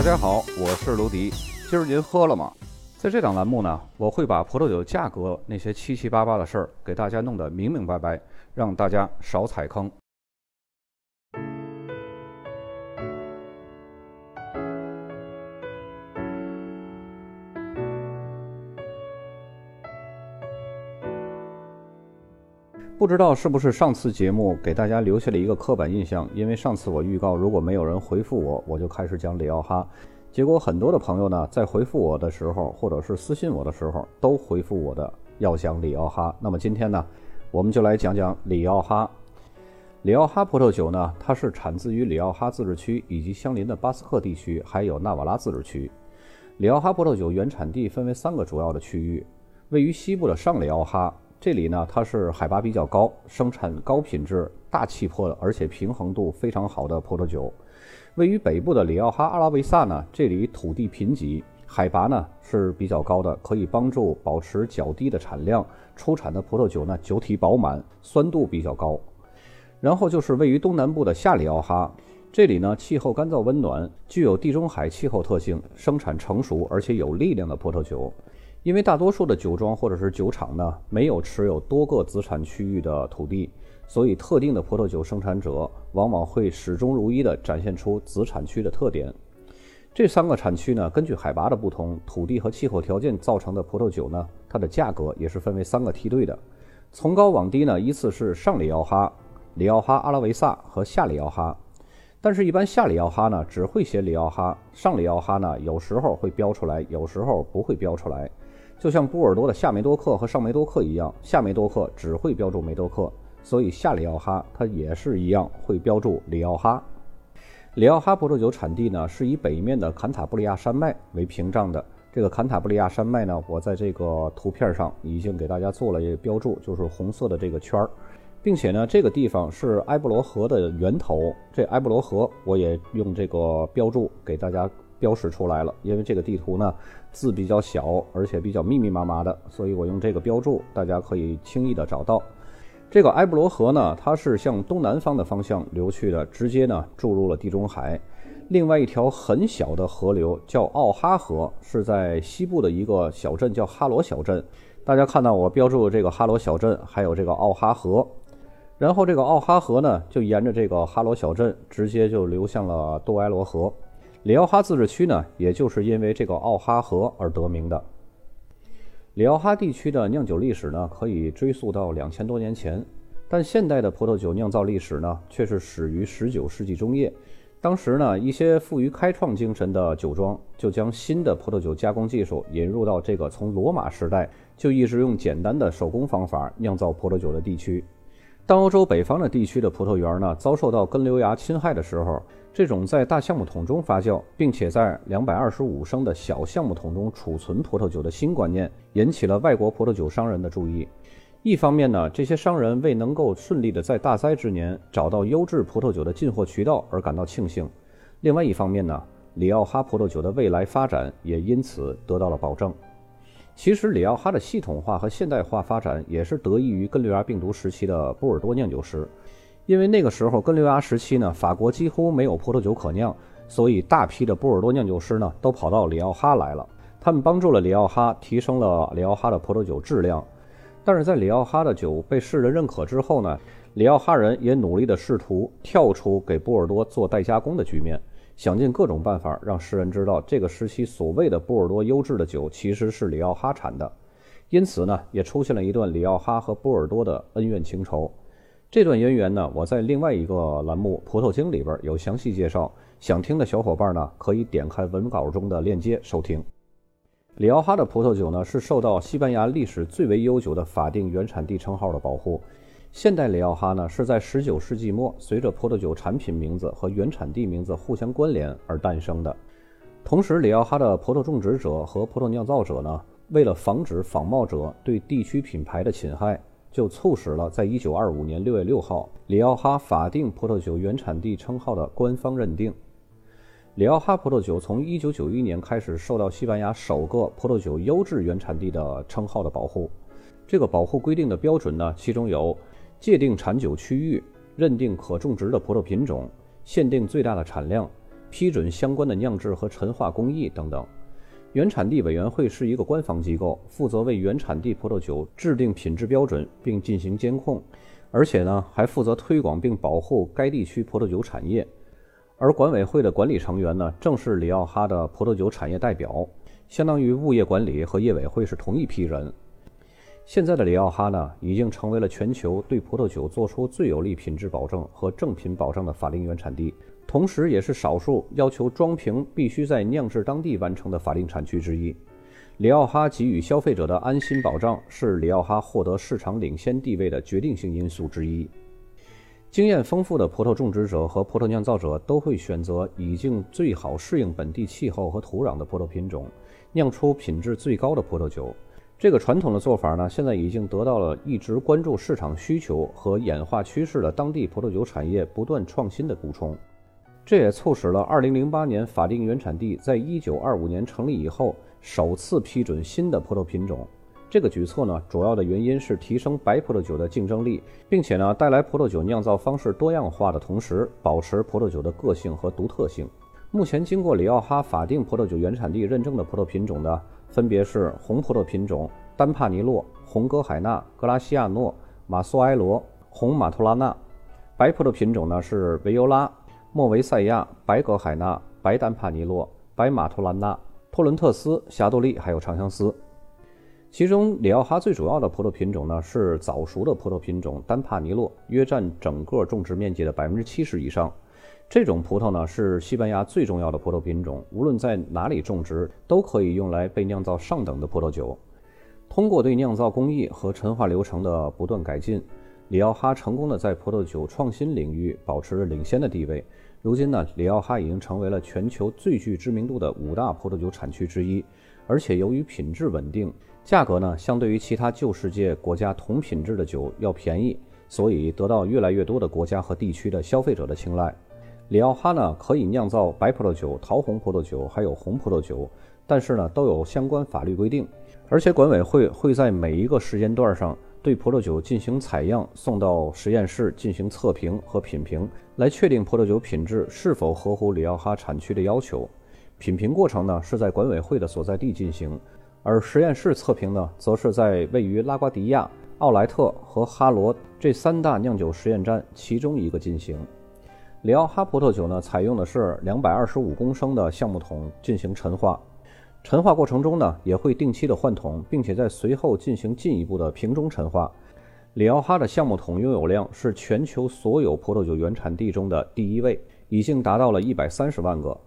大家好，我是卢迪。今儿您喝了吗？在这档栏目呢，我会把葡萄酒价格那些七七八八的事儿给大家弄得明明白白，让大家少踩坑。不知道是不是上次节目给大家留下了一个刻板印象？因为上次我预告，如果没有人回复我，我就开始讲里奥哈。结果很多的朋友呢，在回复我的时候，或者是私信我的时候，都回复我的要讲里奥哈。那么今天呢，我们就来讲讲里奥哈。里奥哈葡萄酒呢，它是产自于里奥哈自治区以及相邻的巴斯克地区，还有纳瓦拉自治区。里奥哈葡萄酒原产地分为三个主要的区域，位于西部的上里奥哈。这里呢，它是海拔比较高，生产高品质、大气魄，而且平衡度非常好的葡萄酒。位于北部的里奥哈阿拉维萨呢，这里土地贫瘠，海拔呢是比较高的，可以帮助保持较低的产量，出产的葡萄酒呢酒体饱满，酸度比较高。然后就是位于东南部的下里奥哈，这里呢气候干燥温暖，具有地中海气候特性，生产成熟而且有力量的葡萄酒。因为大多数的酒庄或者是酒厂呢，没有持有多个子产区域的土地，所以特定的葡萄酒生产者往往会始终如一地展现出子产区的特点。这三个产区呢，根据海拔的不同、土地和气候条件造成的葡萄酒呢，它的价格也是分为三个梯队的。从高往低呢，依次是上里奥哈、里奥哈阿拉维萨和下里奥哈。但是，一般下里奥哈呢，只会写里奥哈；上里奥哈呢，有时候会标出来，有时候不会标出来。就像波尔多的夏梅多克和上梅多克一样，夏梅多克只会标注梅多克，所以夏里奥哈它也是一样会标注里奥哈。里奥哈葡萄酒产地呢是以北面的坎塔布利亚山脉为屏障的。这个坎塔布利亚山脉呢，我在这个图片上已经给大家做了一个标注，就是红色的这个圈儿，并且呢，这个地方是埃布罗河的源头。这埃布罗河我也用这个标注给大家。标识出来了，因为这个地图呢字比较小，而且比较密密麻麻的，所以我用这个标注，大家可以轻易的找到。这个埃布罗河呢，它是向东南方的方向流去的，直接呢注入了地中海。另外一条很小的河流叫奥哈河，是在西部的一个小镇叫哈罗小镇。大家看到我标注的这个哈罗小镇，还有这个奥哈河。然后这个奥哈河呢，就沿着这个哈罗小镇直接就流向了杜埃罗河。里奥哈自治区呢，也就是因为这个奥哈河而得名的。里奥哈地区的酿酒历史呢，可以追溯到两千多年前，但现代的葡萄酒酿造历史呢，却是始于十九世纪中叶。当时呢，一些富于开创精神的酒庄就将新的葡萄酒加工技术引入到这个从罗马时代就一直用简单的手工方法酿造葡萄酒的地区。当欧洲北方的地区的葡萄园呢，遭受到根瘤芽侵害的时候，这种在大橡木桶中发酵，并且在两百二十五升的小橡木桶中储存葡萄酒的新观念，引起了外国葡萄酒商人的注意。一方面呢，这些商人为能够顺利的在大灾之年找到优质葡萄酒的进货渠道而感到庆幸；另外一方面呢，里奥哈葡萄酒的未来发展也因此得到了保证。其实，里奥哈的系统化和现代化发展也是得益于根瘤蚜病毒时期的波尔多酿酒师。因为那个时候根瘤蚜时期呢，法国几乎没有葡萄酒可酿，所以大批的波尔多酿酒师呢都跑到里奥哈来了。他们帮助了里奥哈提升了里奥哈的葡萄酒质量。但是在里奥哈的酒被世人认可之后呢，里奥哈人也努力的试图跳出给波尔多做代加工的局面，想尽各种办法让世人知道这个时期所谓的波尔多优质的酒其实是里奥哈产的。因此呢，也出现了一段里奥哈和波尔多的恩怨情仇。这段渊源呢，我在另外一个栏目《葡萄经》里边有详细介绍，想听的小伙伴呢可以点开文稿中的链接收听。里奥哈的葡萄酒呢是受到西班牙历史最为悠久的法定原产地称号的保护。现代里奥哈呢是在19世纪末随着葡萄酒产品名字和原产地名字互相关联而诞生的。同时，里奥哈的葡萄种植者和葡萄酿造者呢，为了防止仿冒者对地区品牌的侵害。就促使了在1925年6月6号里奥哈法定葡萄酒原产地称号的官方认定。里奥哈葡萄酒从1991年开始受到西班牙首个葡萄酒优质原产地的称号的保护。这个保护规定的标准呢，其中有界定产酒区域、认定可种植的葡萄品种、限定最大的产量、批准相关的酿制和陈化工艺等等。原产地委员会是一个官方机构，负责为原产地葡萄酒制定品质标准并进行监控，而且呢还负责推广并保护该地区葡萄酒产业。而管委会的管理成员呢，正是里奥哈的葡萄酒产业代表，相当于物业管理和业委会是同一批人。现在的里奥哈呢，已经成为了全球对葡萄酒做出最有力品质保证和正品保障的法定原产地。同时，也是少数要求装瓶必须在酿制当地完成的法定产区之一。里奥哈给予消费者的安心保障，是里奥哈获得市场领先地位的决定性因素之一。经验丰富的葡萄种植者和葡萄酿造者都会选择已经最好适应本地气候和土壤的葡萄品种，酿出品质最高的葡萄酒。这个传统的做法呢，现在已经得到了一直关注市场需求和演化趋势的当地葡萄酒产业不断创新的补充。这也促使了2008年法定原产地在1925年成立以后首次批准新的葡萄品种。这个举措呢，主要的原因是提升白葡萄酒的竞争力，并且呢，带来葡萄酒酿造方式多样化的同时，保持葡萄酒的个性和独特性。目前经过里奥哈法定葡萄酒原产地认证的葡萄品种呢，分别是红葡萄品种丹帕尼洛、红歌海纳、格拉西亚诺、马苏埃罗、红马图拉纳；白葡萄品种呢是维尤拉。莫维塞亚、白格海纳、白丹帕尼洛、白马图兰纳、托伦特斯、霞多丽，还有长相思。其中，里奥哈最主要的葡萄品种呢是早熟的葡萄品种丹帕尼洛，约占整个种植面积的百分之七十以上。这种葡萄呢是西班牙最重要的葡萄品种，无论在哪里种植，都可以用来被酿造上等的葡萄酒。通过对酿造工艺和陈化流程的不断改进。里奥哈成功的在葡萄酒创新领域保持着领先的地位。如今呢，里奥哈已经成为了全球最具知名度的五大葡萄酒产区之一。而且由于品质稳定，价格呢相对于其他旧世界国家同品质的酒要便宜，所以得到越来越多的国家和地区的消费者的青睐。里奥哈呢可以酿造白葡萄酒、桃红葡萄酒，还有红葡萄酒，但是呢都有相关法律规定，而且管委会会在每一个时间段上。对葡萄酒进行采样，送到实验室进行测评和品评，来确定葡萄酒品质是否合乎里奥哈产区的要求。品评过程呢是在管委会的所在地进行，而实验室测评呢则是在位于拉瓜迪亚、奥莱特和哈罗这三大酿酒实验站其中一个进行。里奥哈葡萄酒呢采用的是两百二十五公升的橡木桶进行陈化。陈化过程中呢，也会定期的换桶，并且在随后进行进一步的瓶中陈化。里奥哈的橡木桶拥有量是全球所有葡萄酒原产地中的第一位，已经达到了一百三十万个。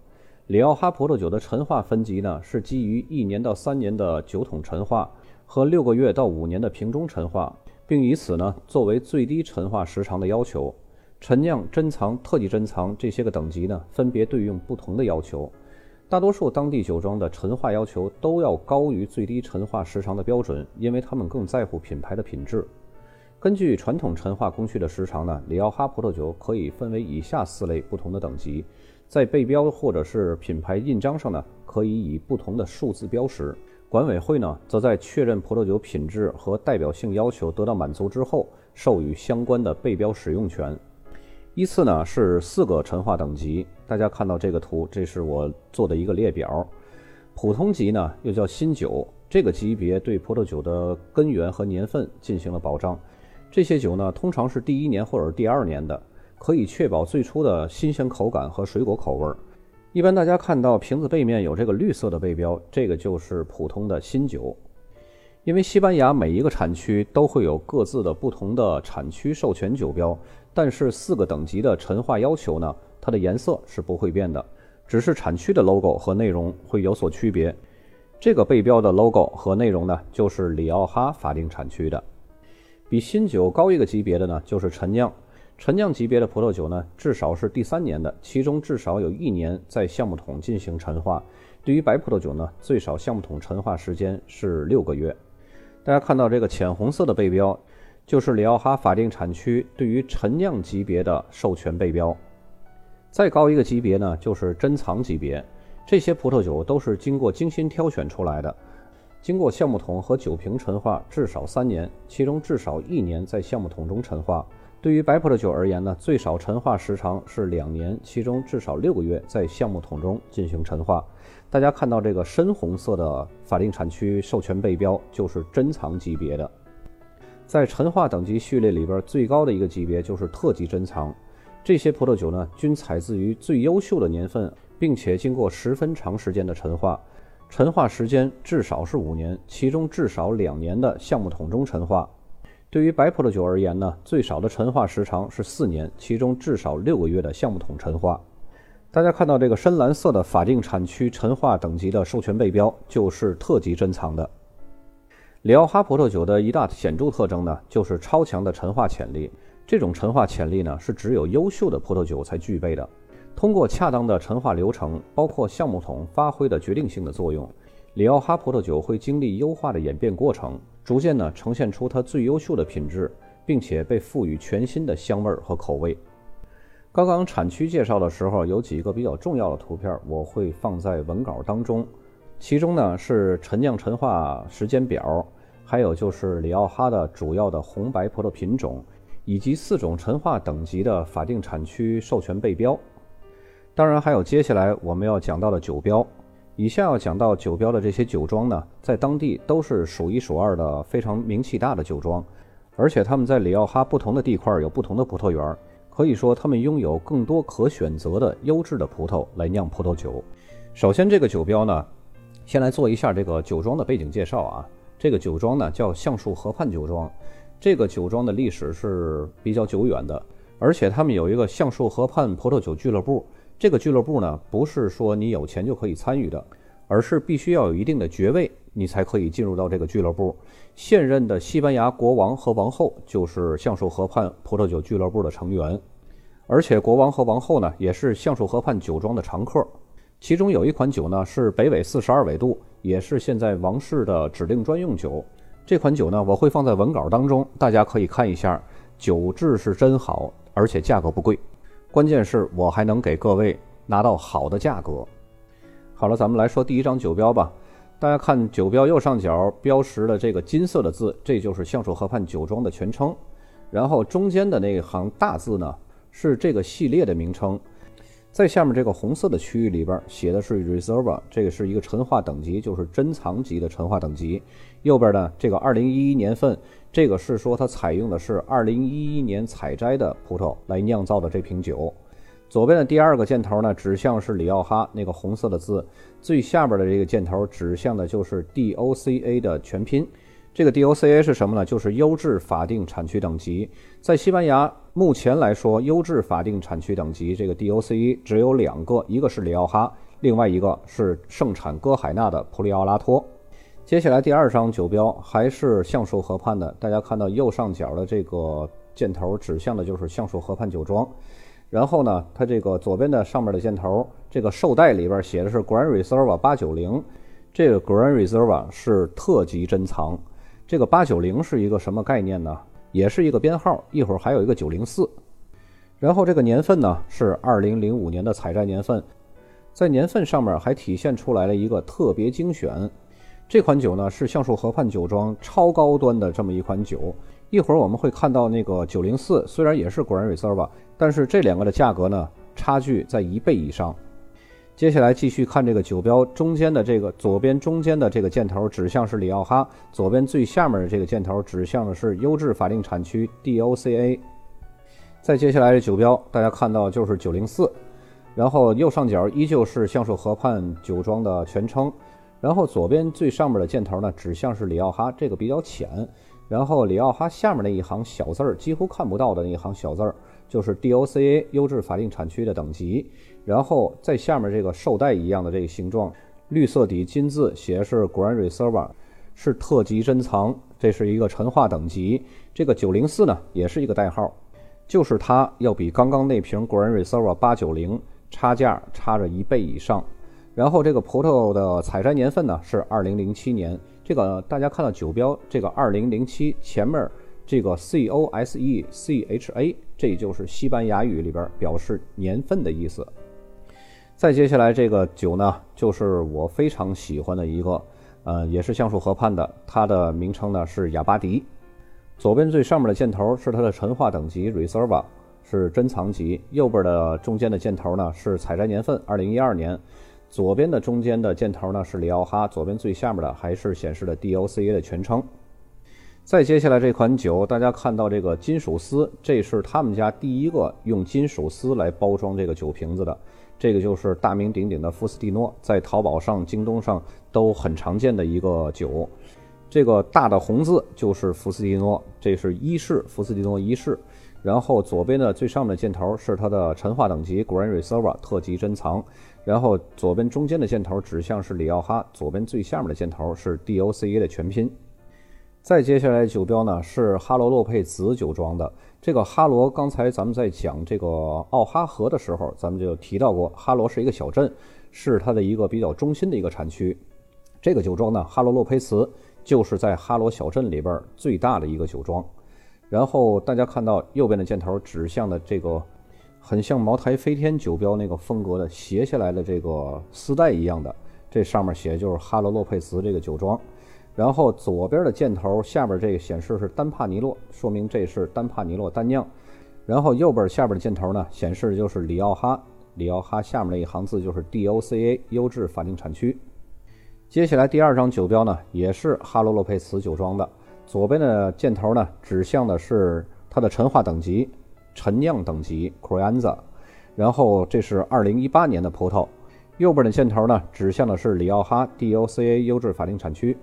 里奥哈葡萄酒的陈化分级呢，是基于一年到三年的酒桶陈化和六个月到五年的瓶中陈化，并以此呢作为最低陈化时长的要求。陈酿、珍藏、特级珍藏这些个等级呢，分别对应不同的要求。大多数当地酒庄的陈化要求都要高于最低陈化时长的标准，因为他们更在乎品牌的品质。根据传统陈化工序的时长呢，里奥哈葡萄酒可以分为以下四类不同的等级，在背标或者是品牌印章上呢，可以以不同的数字标识。管委会呢，则在确认葡萄酒品质和代表性要求得到满足之后，授予相关的背标使用权。依次呢是四个陈化等级，大家看到这个图，这是我做的一个列表。普通级呢又叫新酒，这个级别对葡萄酒的根源和年份进行了保障。这些酒呢通常是第一年或者第二年的，可以确保最初的新鲜口感和水果口味。一般大家看到瓶子背面有这个绿色的背标，这个就是普通的新酒。因为西班牙每一个产区都会有各自的不同的产区授权酒标，但是四个等级的陈化要求呢，它的颜色是不会变的，只是产区的 logo 和内容会有所区别。这个背标的 logo 和内容呢，就是里奥哈法定产区的。比新酒高一个级别的呢，就是陈酿。陈酿级别的葡萄酒呢，至少是第三年的，其中至少有一年在橡木桶进行陈化。对于白葡萄酒呢，最少橡木桶陈化时间是六个月。大家看到这个浅红色的背标，就是里奥哈法定产区对于陈酿级别的授权背标。再高一个级别呢，就是珍藏级别。这些葡萄酒都是经过精心挑选出来的，经过橡木桶和酒瓶陈化至少三年，其中至少一年在橡木桶中陈化。对于白葡萄酒而言呢，最少陈化时长是两年，其中至少六个月在橡木桶中进行陈化。大家看到这个深红色的法定产区授权背标，就是珍藏级别的。在陈化等级序列里边，最高的一个级别就是特级珍藏。这些葡萄酒呢，均采自于最优秀的年份，并且经过十分长时间的陈化。陈化时间至少是五年，其中至少两年的橡木桶中陈化。对于白葡萄酒而言呢，最少的陈化时长是四年，其中至少六个月的橡木桶陈化。大家看到这个深蓝色的法定产区陈化等级的授权背标，就是特级珍藏的。里奥哈葡萄酒的一大显著特征呢，就是超强的陈化潜力。这种陈化潜力呢，是只有优秀的葡萄酒才具备的。通过恰当的陈化流程，包括橡木桶发挥的决定性的作用，里奥哈葡萄酒会经历优化的演变过程，逐渐呢呈现出它最优秀的品质，并且被赋予全新的香味儿和口味。刚刚产区介绍的时候，有几个比较重要的图片，我会放在文稿当中。其中呢是陈酿陈化时间表，还有就是里奥哈的主要的红白葡萄品种，以及四种陈化等级的法定产区授权背标。当然还有接下来我们要讲到的酒标。以下要讲到酒标的这些酒庄呢，在当地都是数一数二的非常名气大的酒庄，而且他们在里奥哈不同的地块有不同的葡萄园。可以说，他们拥有更多可选择的优质的葡萄来酿葡萄酒。首先，这个酒标呢，先来做一下这个酒庄的背景介绍啊。这个酒庄呢叫橡树河畔酒庄，这个酒庄的历史是比较久远的，而且他们有一个橡树河畔葡萄酒俱乐部。这个俱乐部呢，不是说你有钱就可以参与的，而是必须要有一定的爵位，你才可以进入到这个俱乐部。现任的西班牙国王和王后就是橡树河畔葡萄酒俱乐部的成员，而且国王和王后呢也是橡树河畔酒庄的常客。其中有一款酒呢是北纬四十二纬度，也是现在王室的指定专用酒。这款酒呢我会放在文稿当中，大家可以看一下。酒质是真好，而且价格不贵，关键是我还能给各位拿到好的价格。好了，咱们来说第一张酒标吧。大家看酒标右上角标识的这个金色的字，这就是橡树河畔酒庄的全称。然后中间的那一行大字呢，是这个系列的名称。在下面这个红色的区域里边写的是 Reserva，这个是一个陈化等级，就是珍藏级的陈化等级。右边呢，这个2011年份，这个是说它采用的是2011年采摘的葡萄来酿造的这瓶酒。左边的第二个箭头呢，指向是里奥哈那个红色的字，最下边的这个箭头指向的就是 DOCA 的全拼。这个 DOCA 是什么呢？就是优质法定产区等级。在西班牙目前来说，优质法定产区等级这个 DOCA 只有两个，一个是里奥哈，另外一个是盛产歌海纳的普里奥拉托。接下来第二张酒标还是橡树河畔的，大家看到右上角的这个箭头指向的就是橡树河畔酒庄。然后呢，它这个左边的上面的箭头，这个绶带里边写的是 Grand Reserva 八九零，这个 Grand Reserva 是特级珍藏。这个八九零是一个什么概念呢？也是一个编号，一会儿还有一个九零四。然后这个年份呢是二零零五年的采摘年份，在年份上面还体现出来了一个特别精选。这款酒呢是橡树河畔酒庄超高端的这么一款酒。一会儿我们会看到那个九零四，虽然也是果然 Reserva，但是这两个的价格呢差距在一倍以上。接下来继续看这个酒标中间的这个左边中间的这个箭头指向是里奥哈，左边最下面的这个箭头指向的是优质法定产区 DOCA。再接下来的酒标大家看到就是九零四，然后右上角依旧是橡树河畔酒庄的全称，然后左边最上面的箭头呢指向是里奥哈，这个比较浅。然后里奥哈下面那一行小字儿几乎看不到的那一行小字儿，就是 DOCA 优质法定产区的等级。然后在下面这个绶带一样的这个形状，绿色底金字写的是 Gran Reserva，是特级珍藏，这是一个陈化等级。这个904呢也是一个代号，就是它要比刚刚那瓶 Gran Reserva 890差价差着一倍以上。然后这个葡萄的采摘年份呢是2007年。这个大家看到酒标，这个二零零七前面这个 C O S E C H A，这就是西班牙语里边表示年份的意思。再接下来这个酒呢，就是我非常喜欢的一个，呃，也是橡树河畔的，它的名称呢是雅巴迪。左边最上面的箭头是它的陈化等级 Reserva，是珍藏级；右边的中间的箭头呢是采摘年份2012年；左边的中间的箭头呢是里奥哈，左边最下面的还是显示的 DOCA 的全称。再接下来这款酒，大家看到这个金属丝，这是他们家第一个用金属丝来包装这个酒瓶子的。这个就是大名鼎鼎的福斯蒂诺，在淘宝上、京东上都很常见的一个酒。这个大的红字就是福斯蒂诺，这是一世福斯蒂诺一世。然后左边的最上面的箭头是它的陈化等级 Grand Reserva 特级珍藏。然后左边中间的箭头指向是里奥哈，左边最下面的箭头是 DOCA 的全拼。再接下来酒标呢是哈罗洛佩兹酒庄的。这个哈罗，刚才咱们在讲这个奥哈河的时候，咱们就提到过，哈罗是一个小镇，是它的一个比较中心的一个产区。这个酒庄呢，哈罗洛佩茨就是在哈罗小镇里边最大的一个酒庄。然后大家看到右边的箭头指向的这个，很像茅台飞天酒标那个风格的斜下来的这个丝带一样的，这上面写的就是哈罗洛佩茨这个酒庄。然后左边的箭头下边这个显示是丹帕尼洛，说明这是丹帕尼洛单酿。然后右边下边的箭头呢，显示的就是里奥哈，里奥哈下面那一行字就是 DOCA 优质法定产区。接下来第二张酒标呢，也是哈罗洛佩茨酒庄的，左边的箭头呢指向的是它的陈化等级，陈酿等级 Crianza。然后这是2018年的葡萄，右边的箭头呢指向的是里奥哈 DOCA 优质法定产区。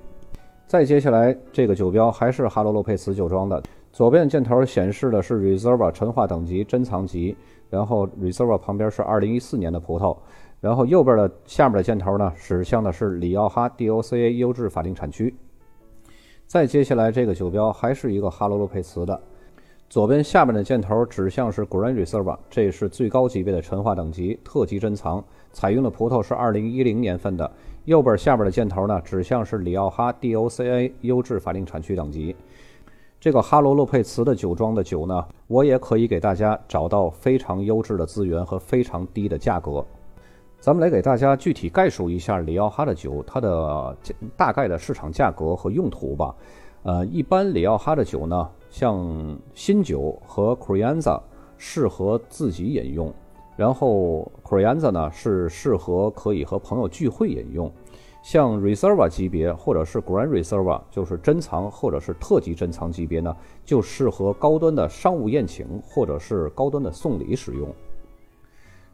再接下来，这个酒标还是哈罗洛佩茨酒庄的。左边箭头显示的是 Reserva 陈化等级珍藏级，然后 Reserva 旁边是2014年的葡萄，然后右边的下面的箭头呢指向的是里奥哈 DOCA 优质法定产区。再接下来，这个酒标还是一个哈罗洛佩茨的。左边下面的箭头指向是 Grand Reserva，这是最高级别的陈化等级特级珍藏，采用的葡萄是2010年份的。右边下边的箭头呢，指向是里奥哈 DOCA 优质法定产区等级。这个哈罗洛佩茨的酒庄的酒呢，我也可以给大家找到非常优质的资源和非常低的价格。咱们来给大家具体概述一下里奥哈的酒，它的大概的市场价格和用途吧。呃，一般里奥哈的酒呢，像新酒和 Crianza 适合自己饮用。然后 Crianza 呢是适合可以和朋友聚会饮用，像 Reserva 级别或者是 Grand Reserva 就是珍藏或者是特级珍藏级别呢，就适合高端的商务宴请或者是高端的送礼使用。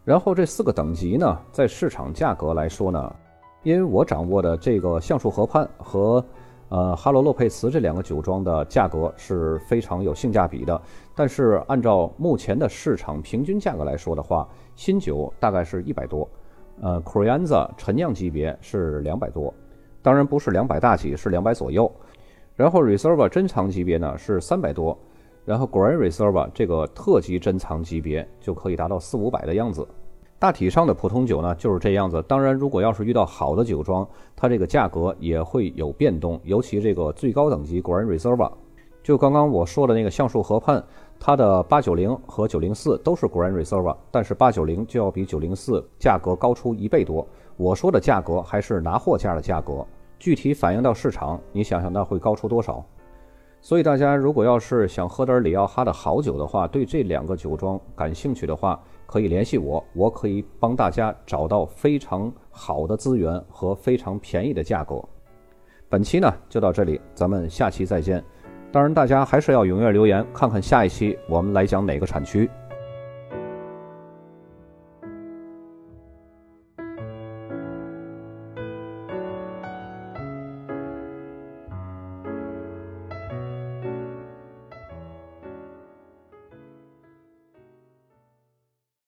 然后这四个等级呢，在市场价格来说呢，因为我掌握的这个橡树河畔和。呃，哈罗洛佩茨这两个酒庄的价格是非常有性价比的，但是按照目前的市场平均价格来说的话，新酒大概是一百多，呃，Corianza 陈酿级别是两百多，当然不是两百大几，是两百左右。然后 Reserva 珍藏级别呢是三百多，然后 Grand Reserva 这个特级珍藏级别就可以达到四五百的样子。大体上的普通酒呢就是这样子，当然如果要是遇到好的酒庄，它这个价格也会有变动，尤其这个最高等级 Grand Reserva，就刚刚我说的那个橡树河畔，它的八九零和九零四都是 Grand Reserva，但是八九零就要比九零四价格高出一倍多。我说的价格还是拿货价的价格，具体反映到市场，你想想那会高出多少？所以大家如果要是想喝点里奥哈的好酒的话，对这两个酒庄感兴趣的话。可以联系我，我可以帮大家找到非常好的资源和非常便宜的价格。本期呢就到这里，咱们下期再见。当然，大家还是要踊跃留言，看看下一期我们来讲哪个产区。